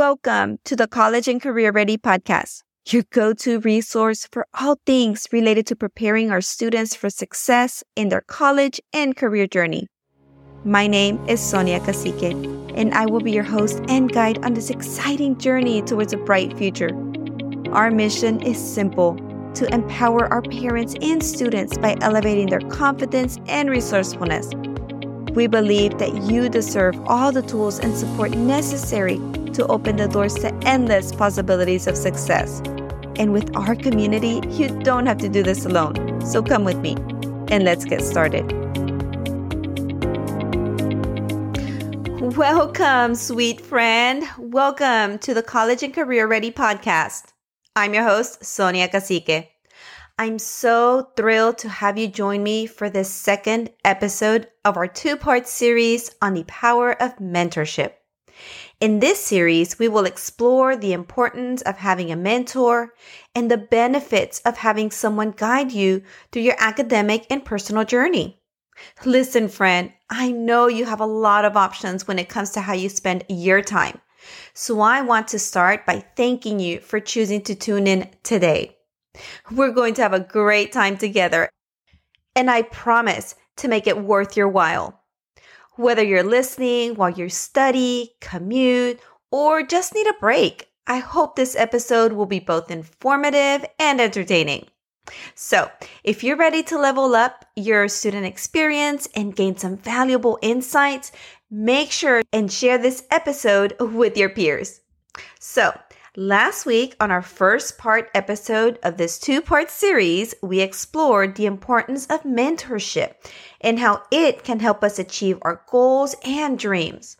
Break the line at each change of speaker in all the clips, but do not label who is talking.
Welcome to the College and Career Ready podcast, your go to resource for all things related to preparing our students for success in their college and career journey. My name is Sonia Cacique, and I will be your host and guide on this exciting journey towards a bright future. Our mission is simple to empower our parents and students by elevating their confidence and resourcefulness. We believe that you deserve all the tools and support necessary to open the doors to endless possibilities of success. And with our community, you don't have to do this alone. So come with me and let's get started. Welcome, sweet friend. Welcome to the College and Career Ready podcast. I'm your host, Sonia Cacique. I'm so thrilled to have you join me for this second episode of our two part series on the power of mentorship. In this series, we will explore the importance of having a mentor and the benefits of having someone guide you through your academic and personal journey. Listen, friend, I know you have a lot of options when it comes to how you spend your time. So I want to start by thanking you for choosing to tune in today. We're going to have a great time together, and I promise to make it worth your while. Whether you're listening while you study, commute, or just need a break, I hope this episode will be both informative and entertaining. So, if you're ready to level up your student experience and gain some valuable insights, make sure and share this episode with your peers. So, Last week, on our first part episode of this two part series, we explored the importance of mentorship and how it can help us achieve our goals and dreams.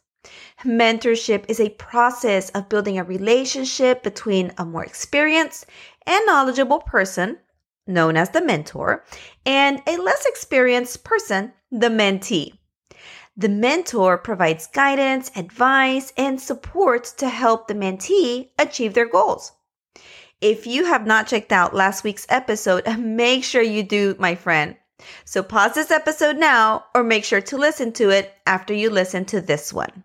Mentorship is a process of building a relationship between a more experienced and knowledgeable person, known as the mentor, and a less experienced person, the mentee. The mentor provides guidance, advice, and support to help the mentee achieve their goals. If you have not checked out last week's episode, make sure you do, my friend. So pause this episode now or make sure to listen to it after you listen to this one.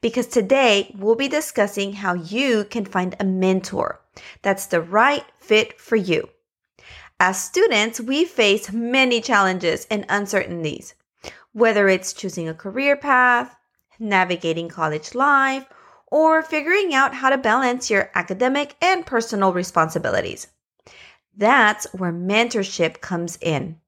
Because today we'll be discussing how you can find a mentor that's the right fit for you. As students, we face many challenges and uncertainties whether it's choosing a career path, navigating college life, or figuring out how to balance your academic and personal responsibilities. That's where mentorship comes in.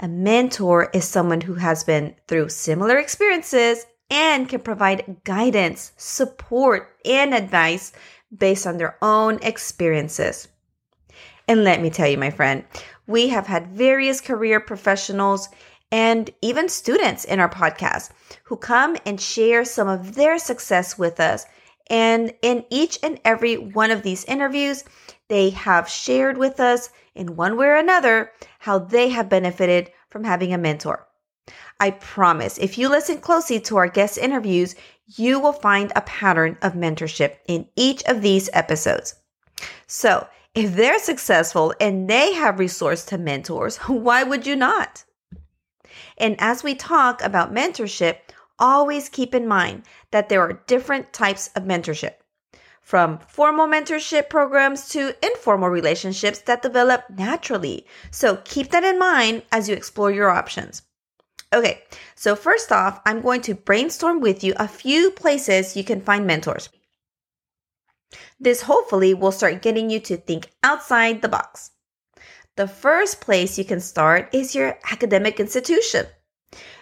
A mentor is someone who has been through similar experiences and can provide guidance, support, and advice based on their own experiences. And let me tell you, my friend, we have had various career professionals and even students in our podcast who come and share some of their success with us. And in each and every one of these interviews, they have shared with us in one way or another how they have benefited from having a mentor. I promise if you listen closely to our guest interviews, you will find a pattern of mentorship in each of these episodes. So, if they're successful and they have resource to mentors, why would you not? And as we talk about mentorship, always keep in mind that there are different types of mentorship. From formal mentorship programs to informal relationships that develop naturally. So keep that in mind as you explore your options. Okay, so first off, I'm going to brainstorm with you a few places you can find mentors. This hopefully will start getting you to think outside the box. The first place you can start is your academic institution.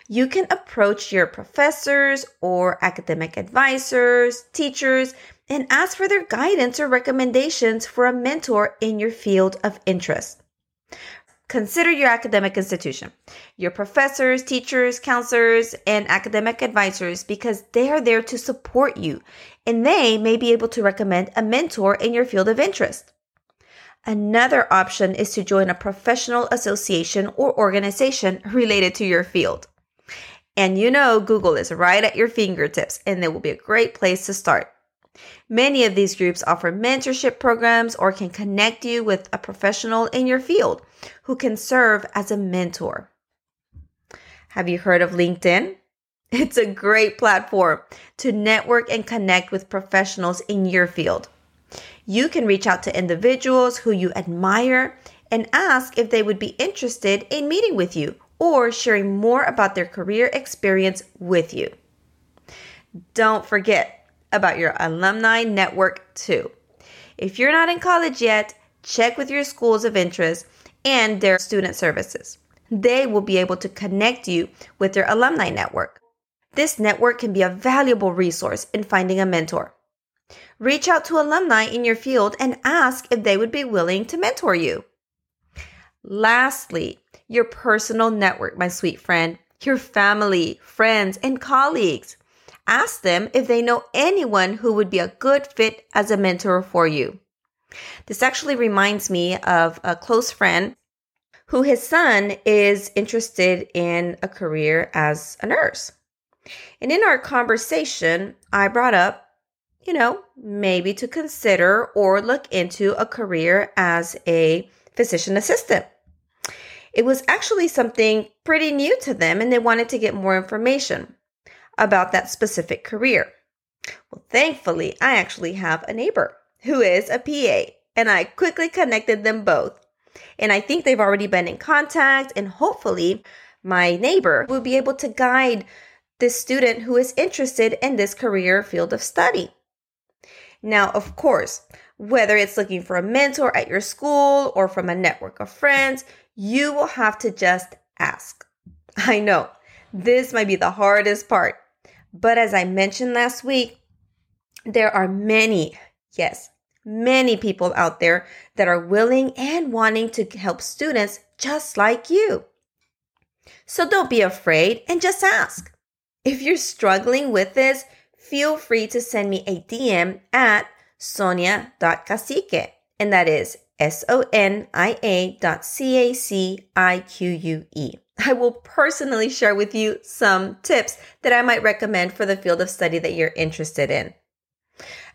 You can approach your professors or academic advisors, teachers, and ask for their guidance or recommendations for a mentor in your field of interest. Consider your academic institution, your professors, teachers, counselors, and academic advisors because they are there to support you and they may be able to recommend a mentor in your field of interest. Another option is to join a professional association or organization related to your field. And you know, Google is right at your fingertips, and it will be a great place to start. Many of these groups offer mentorship programs or can connect you with a professional in your field who can serve as a mentor. Have you heard of LinkedIn? It's a great platform to network and connect with professionals in your field. You can reach out to individuals who you admire and ask if they would be interested in meeting with you or sharing more about their career experience with you. Don't forget about your alumni network too. If you're not in college yet, check with your schools of interest and their student services. They will be able to connect you with their alumni network. This network can be a valuable resource in finding a mentor. Reach out to alumni in your field and ask if they would be willing to mentor you. Lastly, your personal network, my sweet friend, your family, friends, and colleagues. Ask them if they know anyone who would be a good fit as a mentor for you. This actually reminds me of a close friend who his son is interested in a career as a nurse. And in our conversation, I brought up, you know, maybe to consider or look into a career as a physician assistant. It was actually something pretty new to them, and they wanted to get more information about that specific career. Well, thankfully, I actually have a neighbor who is a PA, and I quickly connected them both. And I think they've already been in contact, and hopefully, my neighbor will be able to guide this student who is interested in this career field of study. Now, of course, whether it's looking for a mentor at your school or from a network of friends, you will have to just ask. I know this might be the hardest part, but as I mentioned last week, there are many, yes, many people out there that are willing and wanting to help students just like you. So don't be afraid and just ask. If you're struggling with this, feel free to send me a DM at sonia.cacique, and that is S O N I A dot C A C I Q U E. I will personally share with you some tips that I might recommend for the field of study that you're interested in.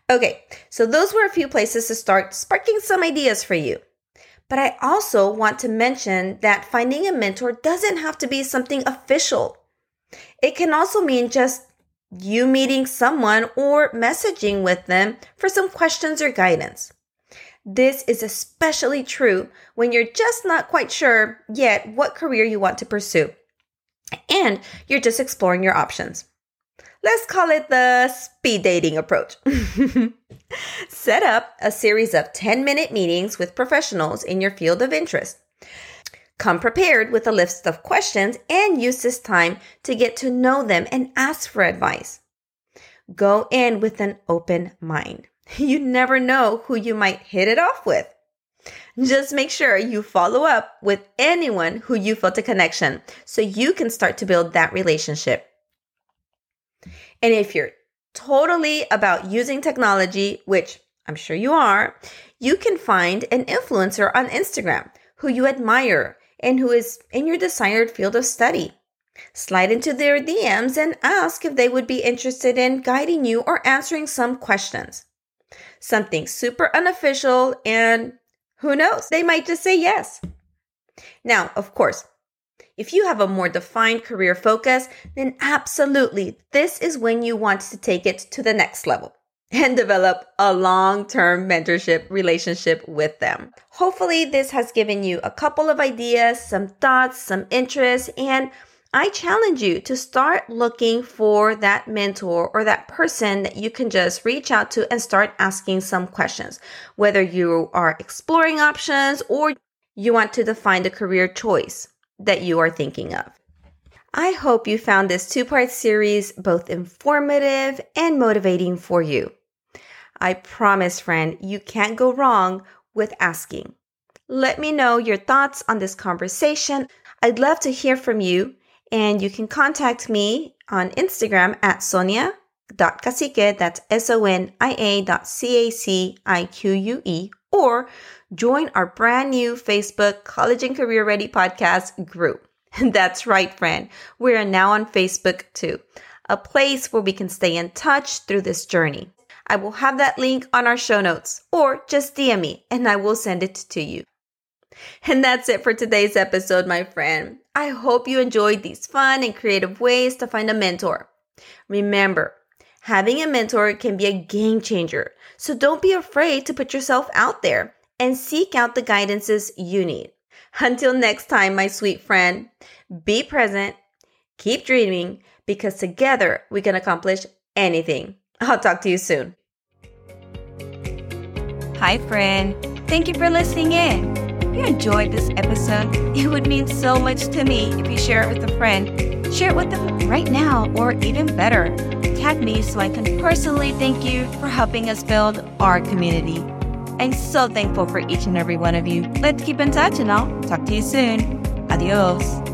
Okay, so those were a few places to start sparking some ideas for you. But I also want to mention that finding a mentor doesn't have to be something official. It can also mean just you meeting someone or messaging with them for some questions or guidance. This is especially true when you're just not quite sure yet what career you want to pursue and you're just exploring your options. Let's call it the speed dating approach. Set up a series of 10 minute meetings with professionals in your field of interest. Come prepared with a list of questions and use this time to get to know them and ask for advice. Go in with an open mind. You never know who you might hit it off with. Just make sure you follow up with anyone who you felt a connection so you can start to build that relationship. And if you're totally about using technology, which I'm sure you are, you can find an influencer on Instagram who you admire and who is in your desired field of study. Slide into their DMs and ask if they would be interested in guiding you or answering some questions something super unofficial, and who knows, they might just say yes. Now, of course, if you have a more defined career focus, then absolutely, this is when you want to take it to the next level and develop a long term mentorship relationship with them. Hopefully, this has given you a couple of ideas, some thoughts, some interests, and I challenge you to start looking for that mentor or that person that you can just reach out to and start asking some questions. Whether you are exploring options or you want to define the career choice that you are thinking of. I hope you found this two part series both informative and motivating for you. I promise, friend, you can't go wrong with asking. Let me know your thoughts on this conversation. I'd love to hear from you and you can contact me on Instagram at sonia.cacique, that's S-O-N-I-A dot C-A-C-I-Q-U-E, or join our brand new Facebook College and Career Ready podcast group. That's right, friend. We are now on Facebook too, a place where we can stay in touch through this journey. I will have that link on our show notes or just DM me and I will send it to you. And that's it for today's episode, my friend. I hope you enjoyed these fun and creative ways to find a mentor. Remember, having a mentor can be a game changer. So don't be afraid to put yourself out there and seek out the guidances you need. Until next time, my sweet friend, be present, keep dreaming, because together we can accomplish anything. I'll talk to you soon.
Hi, friend. Thank you for listening in. If you enjoyed this episode, it would mean so much to me if you share it with a friend. Share it with them right now, or even better, tag me so I can personally thank you for helping us build our community. I'm so thankful for each and every one of you. Let's keep in touch and I'll talk to you soon. Adios.